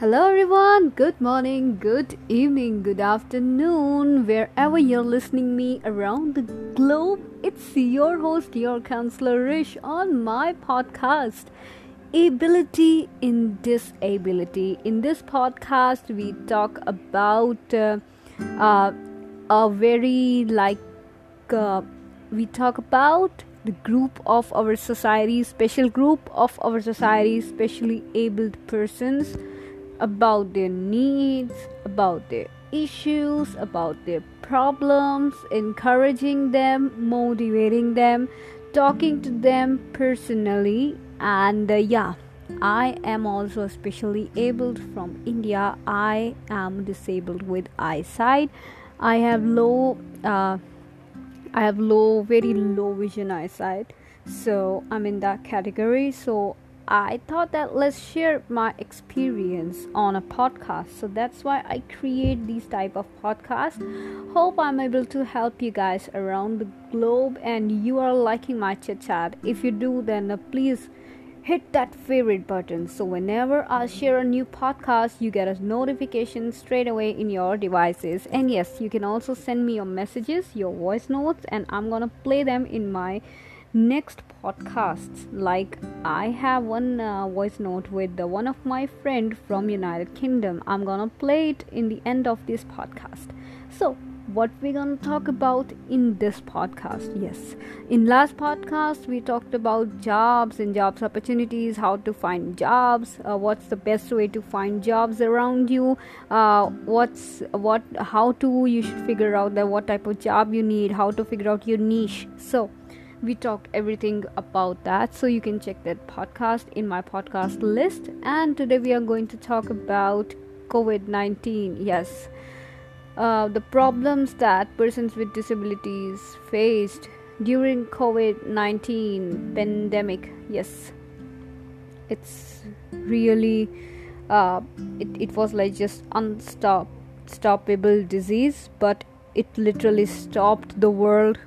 Hello, everyone. Good morning, good evening, good afternoon, wherever you're listening me around the globe. It's your host, your counselor Rish, on my podcast, Ability in Disability. In this podcast, we talk about uh, uh, a very like uh, we talk about the group of our society, special group of our society, specially abled persons about their needs, about their issues, about their problems, encouraging them, motivating them, talking to them personally. And uh, yeah, I am also especially able from India. I am disabled with eyesight. I have low, uh, I have low, very low vision eyesight. So I'm in that category. So I thought that let's share my experience on a podcast. So that's why I create these type of podcasts. Hope I'm able to help you guys around the globe and you are liking my chit chat. If you do then uh, please hit that favorite button so whenever I share a new podcast you get a notification straight away in your devices. And yes, you can also send me your messages, your voice notes and I'm to play them in my next podcasts like i have one uh, voice note with the, one of my friend from united kingdom. I'm gonna play it in the end of this podcast. So what we're gonna talk about in this podcast? Yes. In last podcast we talked about jobs and jobs opportunities how to find jobs uh, what's the best way to find jobs around you uh, what's what how to you should figure out that what type of job you need how to figure out your niche. So we talked everything about that so you can check that podcast in my podcast list. And today we are going to talk about covid-19 yes. Uh, the problems that persons with disabilities faced during covid-19 pandemic yes. It's really uh, it, it was like just unstoppable disease but it literally stopped the world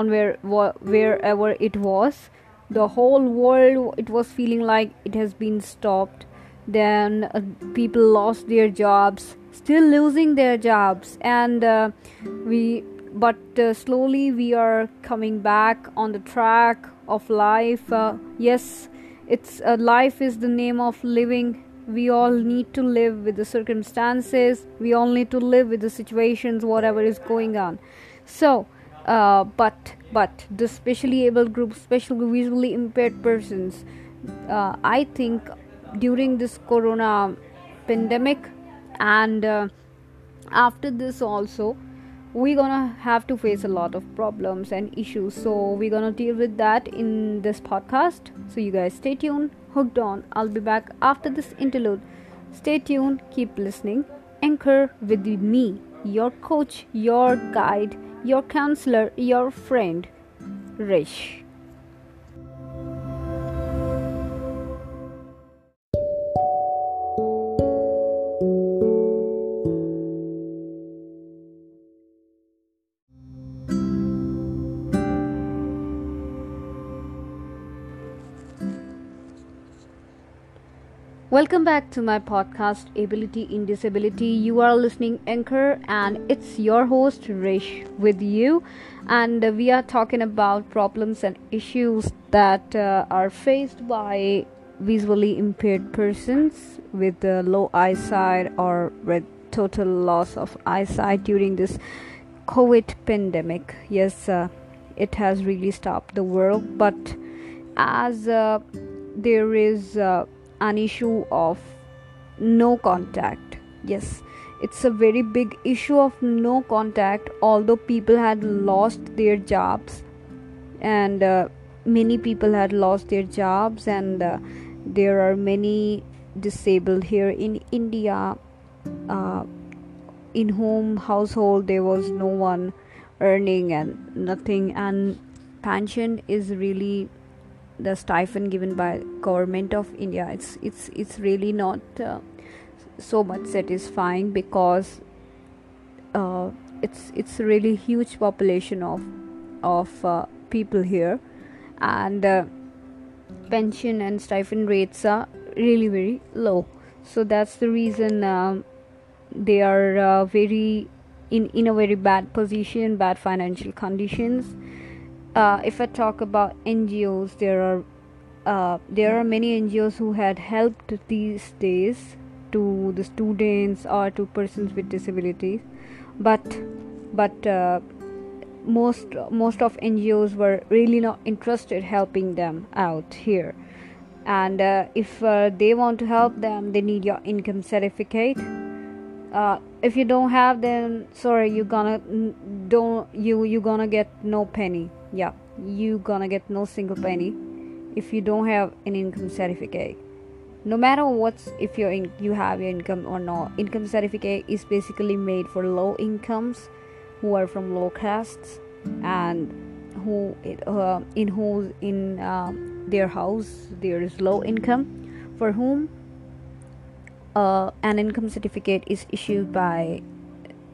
on where wherever it was. The whole world it was feeling like it has been stopped. Then uh, people lost their jobs still losing their jobs. And uh, we but uh, slowly we are coming back on the track of life. Uh, yes it's uh, life is the name of living. We all need to live with the circumstances. We all need to live with the situations whatever is going on. So uh, but but the specially able group special visually impaired persons uh, i think during this corona pandemic and uh, after this also we're gonna have to face a lot of problems and issues. So we're gonna deal with that in this podcast. So you guys stay tuned hooked on. I'll be back after this interlude. Stay tuned keep listening. Anchor with me your coach your guide your counselor, your friend, Rish. Welcome back to my podcast Ability in Disability. You are listening Anchor and it's your host Rish with you and we are talking about problems and issues that uh, are faced by visually impaired persons with uh, low eyesight or with total loss of eyesight during this COVID pandemic. Yes, uh, it has really stopped the world, but as uh, there is uh, an issue of no contact. Yes it's a very big issue of no contact although people had lost their jobs and uh, many people had lost their jobs and uh, there are many disabled here in india uh, in whom household there was no one earning and nothing and pension is really the stipend given by government of India it's it's it's really not uh, so much satisfying because uh, it's it's a really huge population of of uh, people here. And uh, pension and stipend rates are really very low. So that's the reason um, they are uh, very in in a very bad position bad financial conditions uh, if i talk about ngos there are uh, there are many ngos who had helped these days to the students or to persons with disabilities. But but uh, most most of NGOs were really not interested helping them out here. And uh, if uh, they want to help them they need your income certificate. Uh, if you don't have then sorry you gonna don't you you gonna get no penny yeah you gonna get no single penny if you don't have an income certificate. No matter what's if you're in you have your income or not income certificate is basically made for low incomes who are from low castes and who uh, in whose in uh, their house there is low income for whom uh, an income certificate is issued by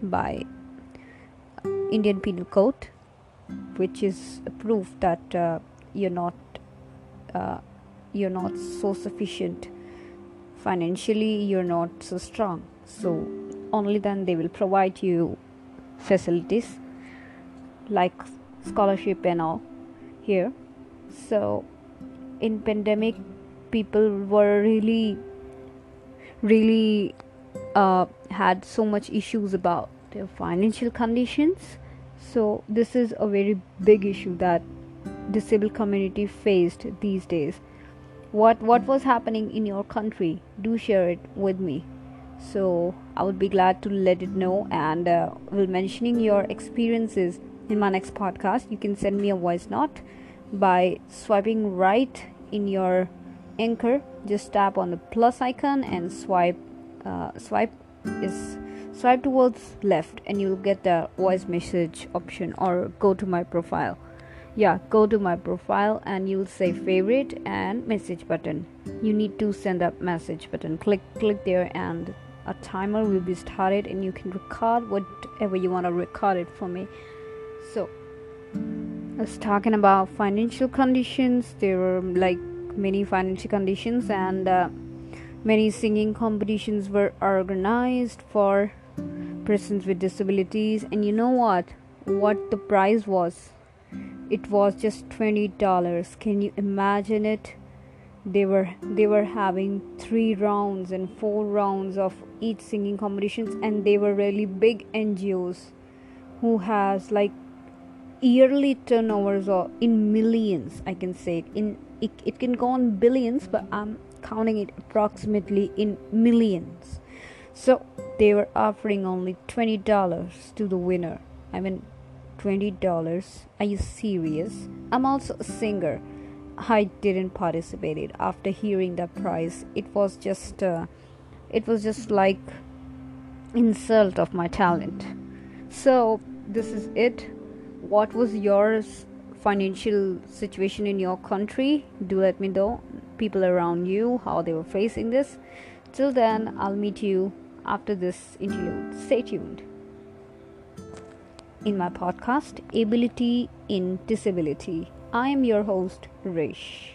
by Indian Penal Code, which is a proof that uh, you're not uh, you're not so sufficient financially you're not so strong. So only then they will provide you facilities like scholarship and all here. So in pandemic people were really really uh, had so much issues about their financial conditions so this is a very big issue that disabled community faced these days. What what was happening in your country? Do share it with me. So i would be glad to let it know and uh, will mentioning your experiences in my next podcast you can send me a voice note by swiping right in your anchor. Just tap on the plus icon and swipe uh, swipe is swipe towards left and you'll get the voice message option or go to my profile. Yeah go to my profile and you'll say favorite and message button. You need to send up message button. Click click there and a timer will be started and you can record whatever you want to record it for me. So was talking about financial conditions. There were like many financial conditions and uh, many singing competitions were organized for persons with disabilities and you know what? What the prize was? It was just $20 can you imagine it? They were they were having three rounds and four rounds of each singing competitions and they were really big ngos who has like yearly turnovers or in millions i can say it. In it, it can go on billions but i'm counting it approximately in millions. So they were offering only $20 to the winner i mean $20. Are you serious? I'm also a singer. I didn't participate it after hearing the prize. It was just uh, it was just like insult of my talent. So this is it. What was your financial situation in your country? Do let me know. People around you how they were facing this. Till then, I'll meet you after this interlude. Stay tuned in my podcast, Ability in Disability. I am your host, Rish.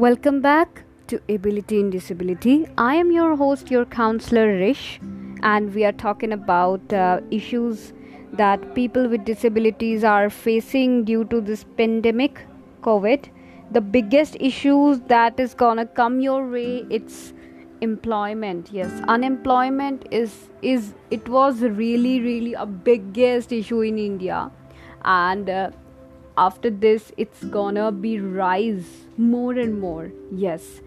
Welcome back to Ability in Disability. I am your host, your counselor Rish, and we are talking about uh, issues that people with disabilities are facing due to this pandemic, COVID. The biggest issues that is gonna come your way, it's employment. Yes, unemployment is is it was really really a biggest issue in India, and uh, after this it's gonna be rise more and more. Yes.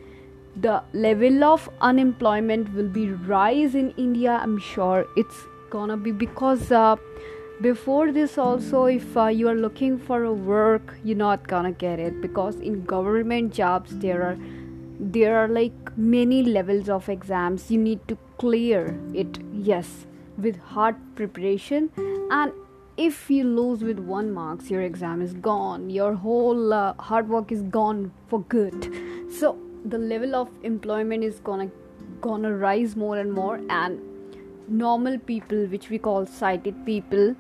The level of unemployment will be rise in india i'm sure. It's gonna be because uh, before this also if uh, you are looking for a work you're not gonna get it. Because in government jobs there are there are like many levels of exams. You need to clear it. Yes. With hard preparation. And if you lose with one marks your exam is gone. Your whole uh, hard work is gone for good. So the level of employment is gonna gonna rise more and more and normal people which we call sighted people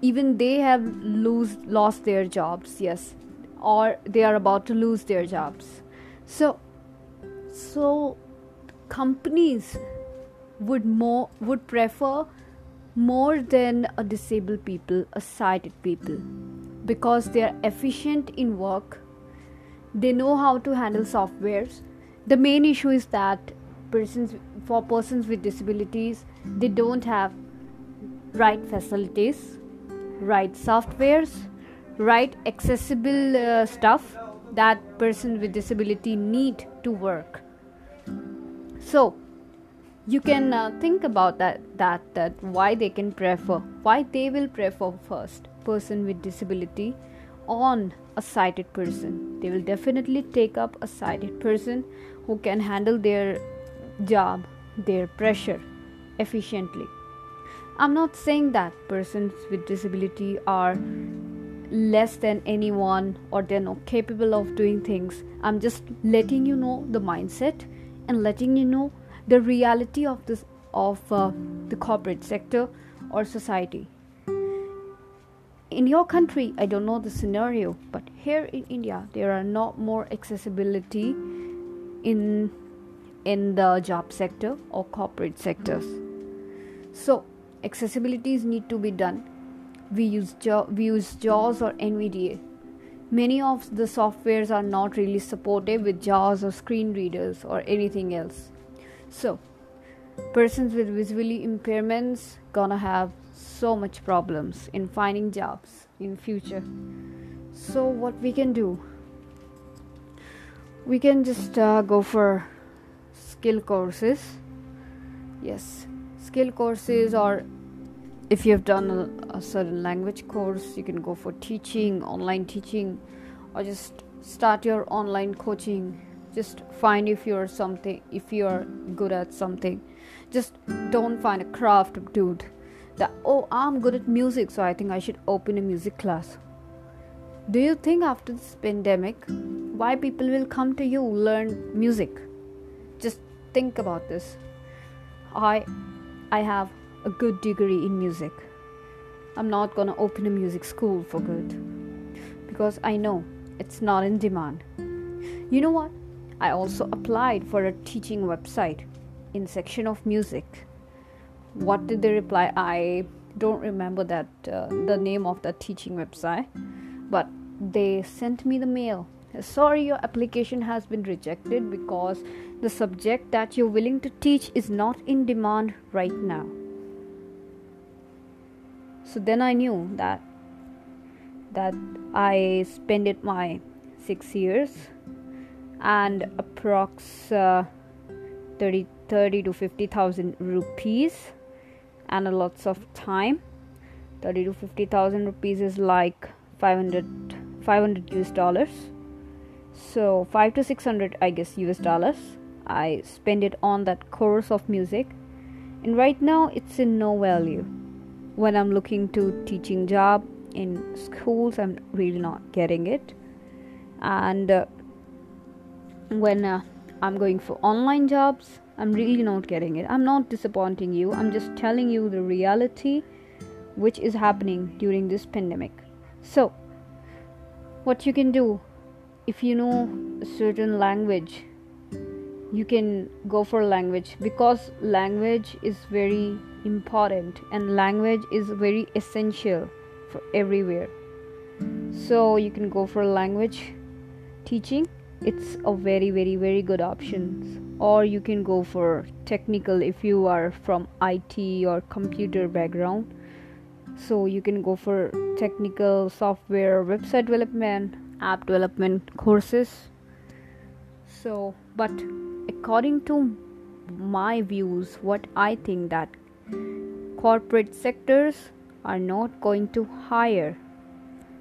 even they have lose lost their jobs yes or they are about to lose their jobs. So so companies would more would prefer more than a disabled people a sighted people. Because they are efficient in work they know how to handle softwares. The main issue is that persons for persons with disabilities they don't have right facilities right softwares right accessible uh, stuff that person with disability need to work. So you can uh, think about that that that why they can prefer why they will prefer first person with disability on a sighted person. They will definitely take up a sighted person who can handle their job their pressure efficiently. I'm not saying that persons with disability are less than anyone or they're not capable of doing things. I'm just letting you know the mindset and letting you know the reality of this of uh, the corporate sector or society. In your country i don't know the scenario but here in india there are not more accessibility in in the job sector or corporate sectors. So accessibilities need to be done. We use jo- we use jaws or nvda many of the softwares are not really supportive with jaws or screen readers or anything else so persons with visually impairments gonna have so much problems in finding jobs in future. So what we can do? We can just uh, go for skill courses. Yes skill courses or if you have done a, a certain language course you can go for teaching online teaching or just start your online coaching just find if you're something if you're good at something. Just don't find a craft dude. That oh i'm good at music so i think i should open a music class. Do you think after this pandemic why people will come to you learn music? Just think about this. I i have a good degree in music. I'm not going to open a music school for good. Because i know it's not in demand. You know what I also applied for a teaching website in section of music. What did they reply? I don't remember that uh, the name of the teaching website, but they sent me the mail. Sorry, your application has been rejected because the subject that you're willing to teach is not in demand right now. So then I knew that that I spent my six years and approx uh, 30, 30 to 50,000 rupees. And a lots of time. 30 to 50,000 rupees is like 500 500 US dollars. So 5 to 600 I guess US dollars. I spend it on that course of music. And right now it's in no value. When I'm looking to teaching job in schools I'm really not getting it. And uh, when uh, I'm going for online jobs, I'm really not getting it. I'm not disappointing you. I'm just telling you the reality which is happening during this pandemic. So, what you can do if you know a certain language, you can go for language because language is very important and language is very essential for everywhere. So, you can go for language teaching it's a very very very good option. Or you can go for technical if you are from IT or computer background. So you can go for technical software website development app development courses. So but according to my views what i think that corporate sectors are not going to hire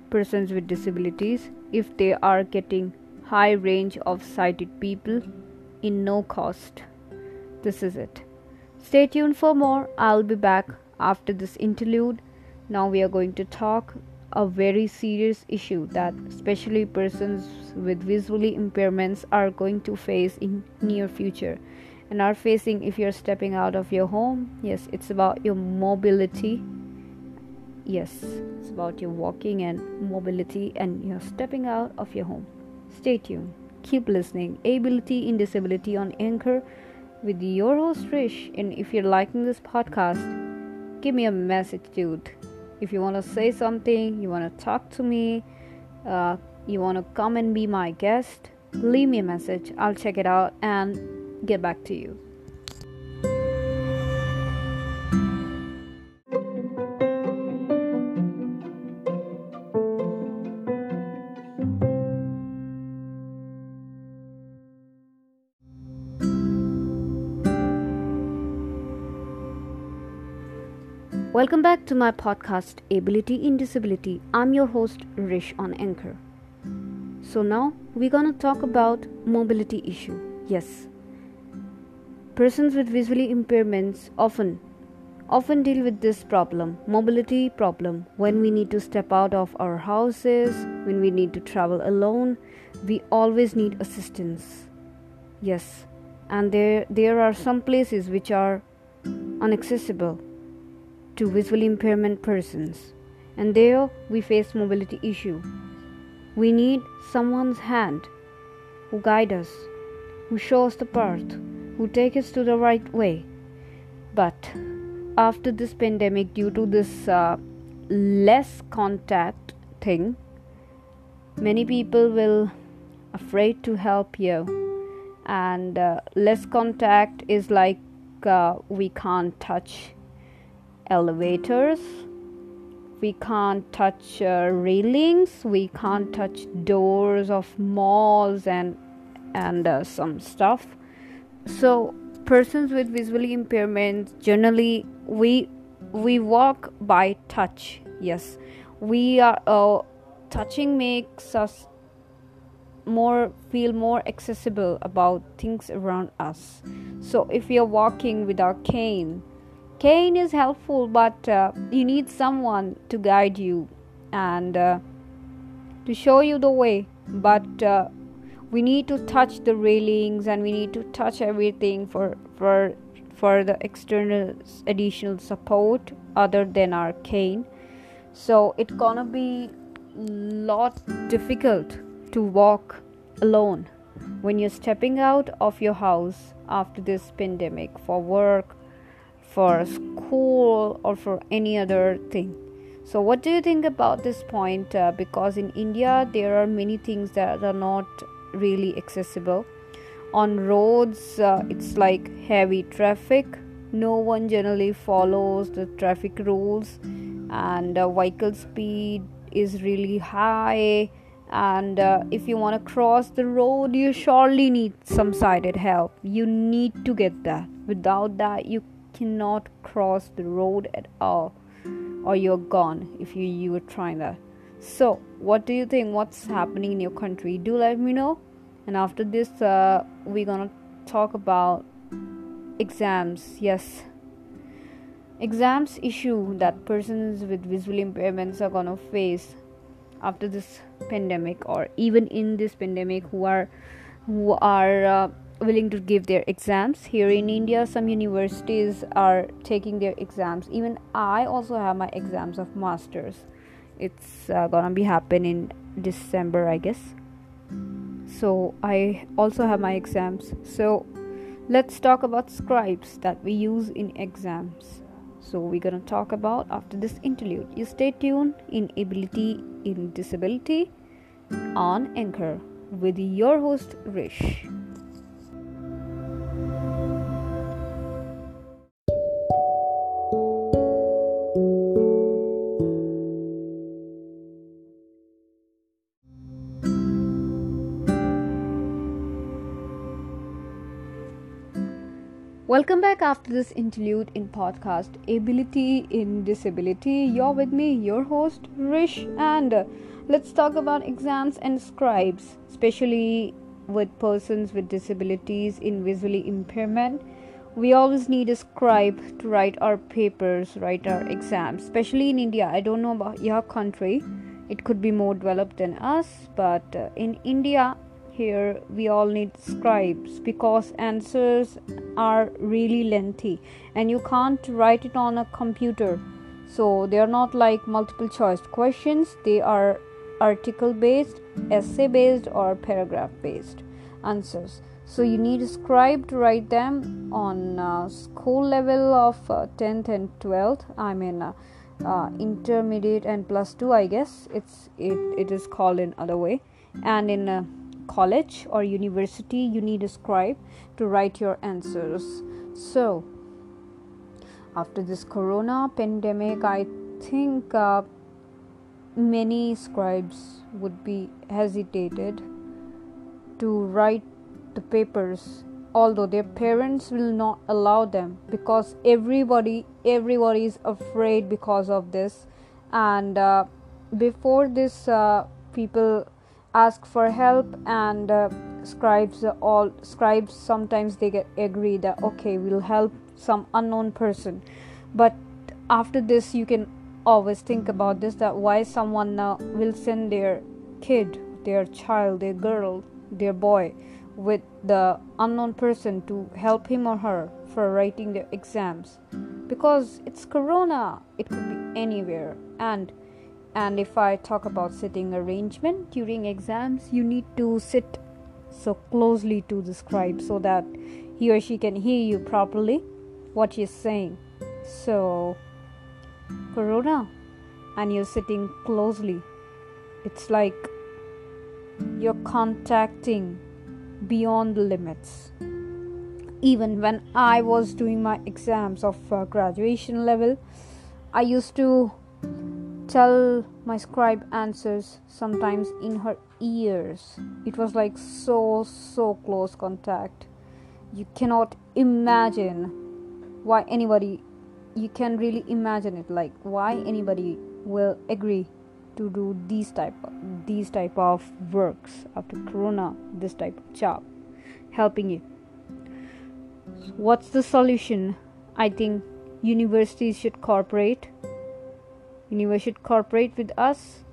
persons with disabilities if they are getting high range of sighted people in no cost. This is it. Stay tuned for more. I'll be back after this interlude. Now we are going to talk a very serious issue that especially persons with visually impairments are going to face in near future and are facing if you're stepping out of your home. Yes, it's about your mobility. Yes, it's about your walking and mobility and you're stepping out of your home. Stay tuned. Keep listening. Ability in Disability on Anchor with your host Rish. And if you're liking this podcast, give me a message, dude. If you want to say something, you want to talk to me, uh, you want to come and be my guest, leave me a message. I'll check it out and get back to you. Welcome back to my podcast, Ability in Disability. I'm your host, Rish on Anchor. So now we're gonna talk about mobility issue. Yes, persons with visually impairments often often deal with this problem, mobility problem, when we need to step out of our houses, when we need to travel alone. We always need assistance. Yes, and there there are some places which are inaccessible to visual impairment persons, and there we face mobility issue. We need someone's hand who guide us, who show us the path, who take us to the right way. But after this pandemic, due to this uh, less contact thing, many people will afraid to help you, and uh, less contact is like uh, we can't touch elevators. We can't touch uh, railings. We can't touch doors of malls and and uh, some stuff. So persons with visually impairments generally we we walk by touch yes. We are uh, touching makes us more feel more accessible about things around us. So if we are walking with our cane cane is helpful but uh, you need someone to guide you and uh, to show you the way. But uh, we need to touch the railings and we need to touch everything for for for the external additional support other than our cane so it's gonna be lot difficult to walk alone when you're stepping out of your house after this pandemic for work for school or for any other thing. So what do you think about this point? Uh, because in india there are many things that are not really accessible. On roads uh, it's like heavy traffic. No one generally follows the traffic rules and uh, vehicle speed is really high. And uh, if you want to cross the road you surely need some sighted help. You need to get that. Without that you cannot cross the road at all or you're gone if you you were trying that. So what do you think? What's happening in your country? Do let me know. And after this uh, we're gonna talk about exams. Yes. Exams issue that persons with visual impairments are gonna face after this pandemic or even in this pandemic who are who are uh, willing to give their exams. Here in india some universities are taking their exams. Even i also have my exams of masters. It's uh, gonna be happen in december i guess. So i also have my exams. So let's talk about scribes that we use in exams. So we're gonna talk about after this interlude. You stay tuned in ability in disability on anchor with your host rish Welcome back after this interlude in podcast Ability in Disability. You're with me, your host Rish, and uh, let's talk about exams and scribes, especially with persons with disabilities in visually impairment. We always need a scribe to write our papers write our exams especially in india. I don't know about your country. It could be more developed than us but uh, in india here we all need scribes because answers are really lengthy and you can't write it on a computer. So they are not like multiple choice questions. They are article based essay based or paragraph based answers. So you need a scribe to write them on uh, school level of uh, 10th and 12th i mean uh, uh, intermediate and plus 2 i guess. It's it, it is called in other way. And in uh, college or university you need a scribe to write your answers. So after this corona pandemic i think uh, many scribes would be hesitated to write the papers although their parents will not allow them because everybody everybody is afraid because of this. And uh, before this uh, people ask for help and uh, scribes all scribes sometimes they get agree that okay we'll help some unknown person. But after this you can always think about this that why someone uh, will send their kid their child their girl their boy with the unknown person to help him or her for writing their exams. Because it's corona it could be anywhere. And and if i talk about sitting arrangement during exams you need to sit so closely to the scribe so that he or she can hear you properly what you're saying so corona and you're sitting closely it's like you're contacting beyond the limits. Even when I was doing my exams of uh, graduation level, I used to tell my scribe answers sometimes in her ears. It was like so, so close contact. You cannot imagine why anybody, you can really imagine it like why anybody will agree to do these type of, these type of works after corona this type of job helping you what's the solution i think universities should cooperate universities should cooperate with us.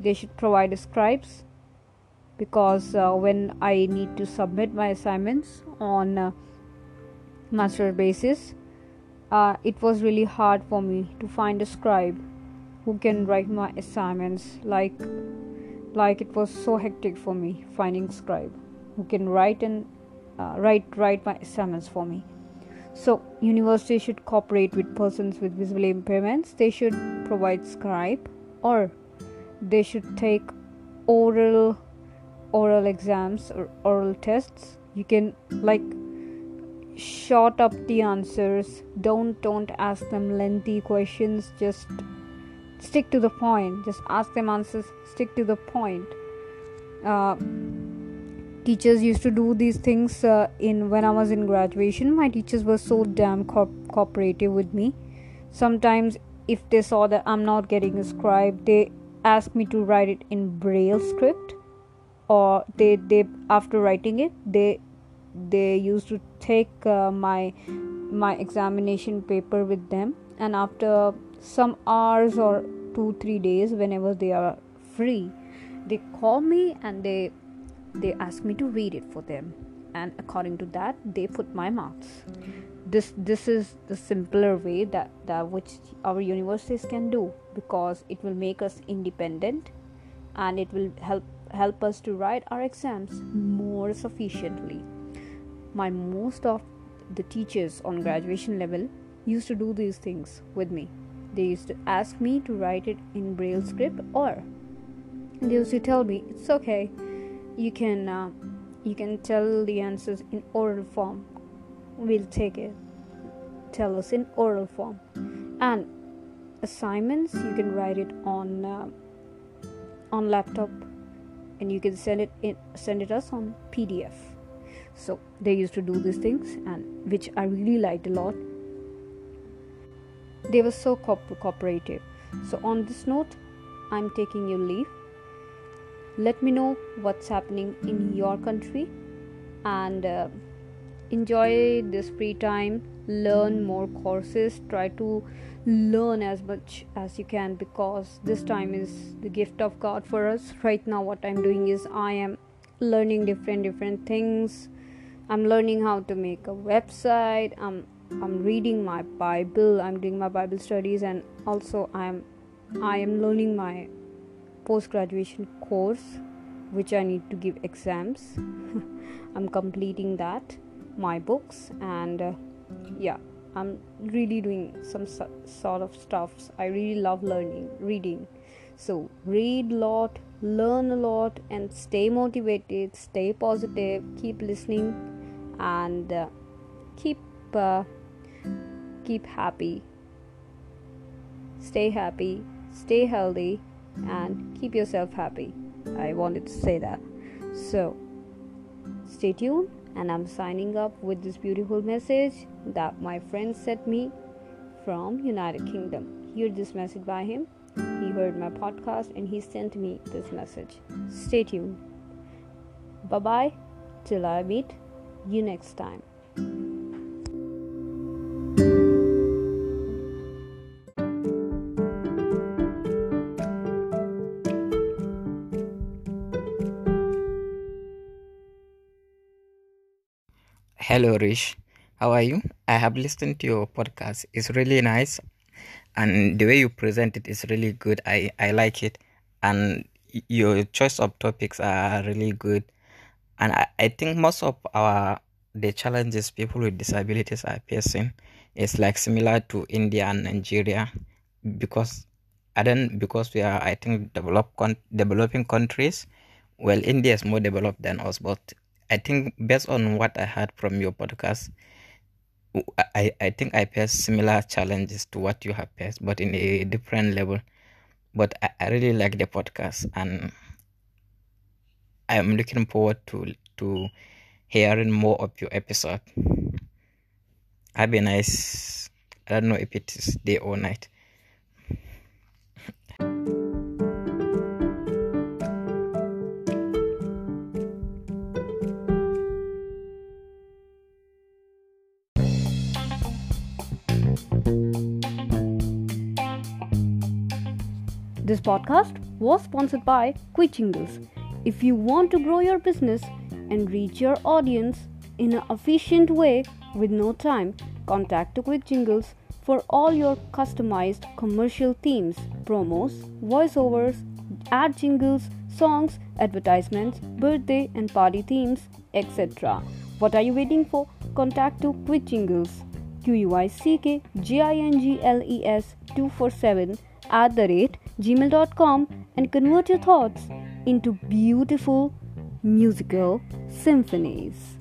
They should provide scribes. Because uh, when i need to submit my assignments on uh, master basis uh, it was really hard for me to find a scribe who can write my assignments like like it was so hectic for me finding scribe who can write and uh, write write my assignments for me so universities should cooperate with persons with visible impairments. They should provide scribe or they should take oral oral exams or oral tests. You can like short up the answers. Don't don't ask them lengthy questions. Just stick to the point. Just ask them answers. Stick to the point. Uh, teachers used to do these things uh, in when i was in graduation my teachers were so damn co- cooperative with me. Sometimes if they saw that i'm not getting a scribe they asked me to write it in braille script or they they after writing it they they used to take uh, my my examination paper with them. And after some hours or two three days whenever they are free they call me and they they ask me to read it for them. And according to that they put my marks. This this is the simpler way that, that which our universities can do because it will make us independent and it will help help us to write our exams more sufficiently. My most of the teachers on graduation level used to do these things with me. They used to ask me to write it in braille script or they used to tell me it's okay you can uh, you can tell the answers in oral form. We'll take it. Tell us in oral form. And assignments you can write it on uh, on laptop. And you can send it in send it us on pdf so they used to do these things and which i really liked a lot. They were so co- cooperative. So, on this note, I'm taking your leave. Let me know what's happening in your country and uh, enjoy this free time. Learn more courses. Try to learn as much as you can because this time is the gift of god for us. Right now what i'm doing is i am learning different different things. I'm learning how to make a website. I'm i'm reading my bible. I'm doing my bible studies and also i'm i am learning my post graduation course which i need to give exams. I'm completing that my books and uh, yeah i'm really doing some so- sort of stuffs. I really love learning reading. So read a lot learn a lot and stay motivated stay positive keep listening and uh, keep uh, keep happy. Stay happy stay healthy and keep yourself happy i wanted to say that so stay tuned and I'm signing up with this beautiful message that my friend sent me from United Kingdom. Hear this message by him. He heard my podcast and he sent me this message. Stay tuned. Bye bye. Till I meet you next time. Hello, Rish. How are you? I have listened to your podcast. It's really nice, and the way you present it is really good. I I like it, and your choice of topics are really good. And I, I think most of our the challenges people with disabilities are facing is like similar to India and Nigeria, because I don't because we are I think developed con- developing countries. Well, India is more developed than us, but I think based on what I heard from your podcast, I, I think I face similar challenges to what you have faced, but in a different level. But I, I really like the podcast and I'm looking forward to to hearing more of your episode. Have a nice I don't know if it is day or night. This podcast was sponsored by Quick Jingles. If you want to grow your business and reach your audience in an efficient way with no time, contact Quick Jingles for all your customized commercial themes, promos, voiceovers, ad jingles, songs, advertisements, birthday and party themes, etc. What are you waiting for? Contact to Quick Jingles. Q U I C K J I N G L E S 247 at the rate gmail.com and convert your thoughts into beautiful musical symphonies.